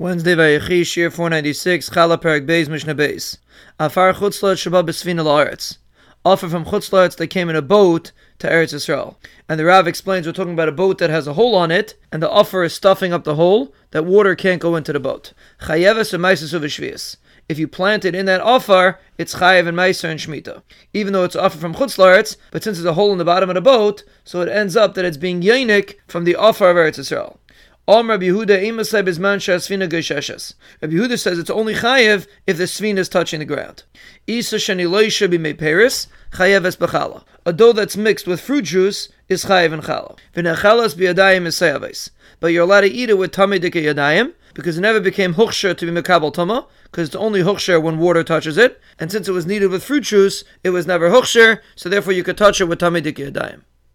Wednesday Vayechi Shir 496 Chala Perek Beis Mishnah Beis Afar Chutzlot Shabbat Besfina Laaretz Offer from Chutzlot they came in a boat to Eretz Yisrael. And the Rav explains we're talking about a boat that has a hole on it, and the offer is stuffing up the hole, that water can't go into the boat. Chayeves v'maisus If you plant it in that offer, it's chayev and meiser and shmita. Even though it's offer from chutzlaretz, but since there's a hole in the bottom of the boat, so it ends up that it's being yenik from the offer of Eretz Yisrael. Om Rabbi Yehuda imasai bizman shasvina gesheshes. Rabbi Yehuda says it's only chayev if the svina is touching the ground. Isa sheni loisha b'mei peris chayev es b'chala. A dough that's mixed with fruit juice is chayev and chala. V'nechalas b'yadayim is But you're allowed to eat it with tamei dike yadayim because it never became huksher to be mekabel tama because it's only huksher when water touches it. And since it was kneaded with fruit juice, it was never huksher, so therefore you could touch it with tamei dike yadayim.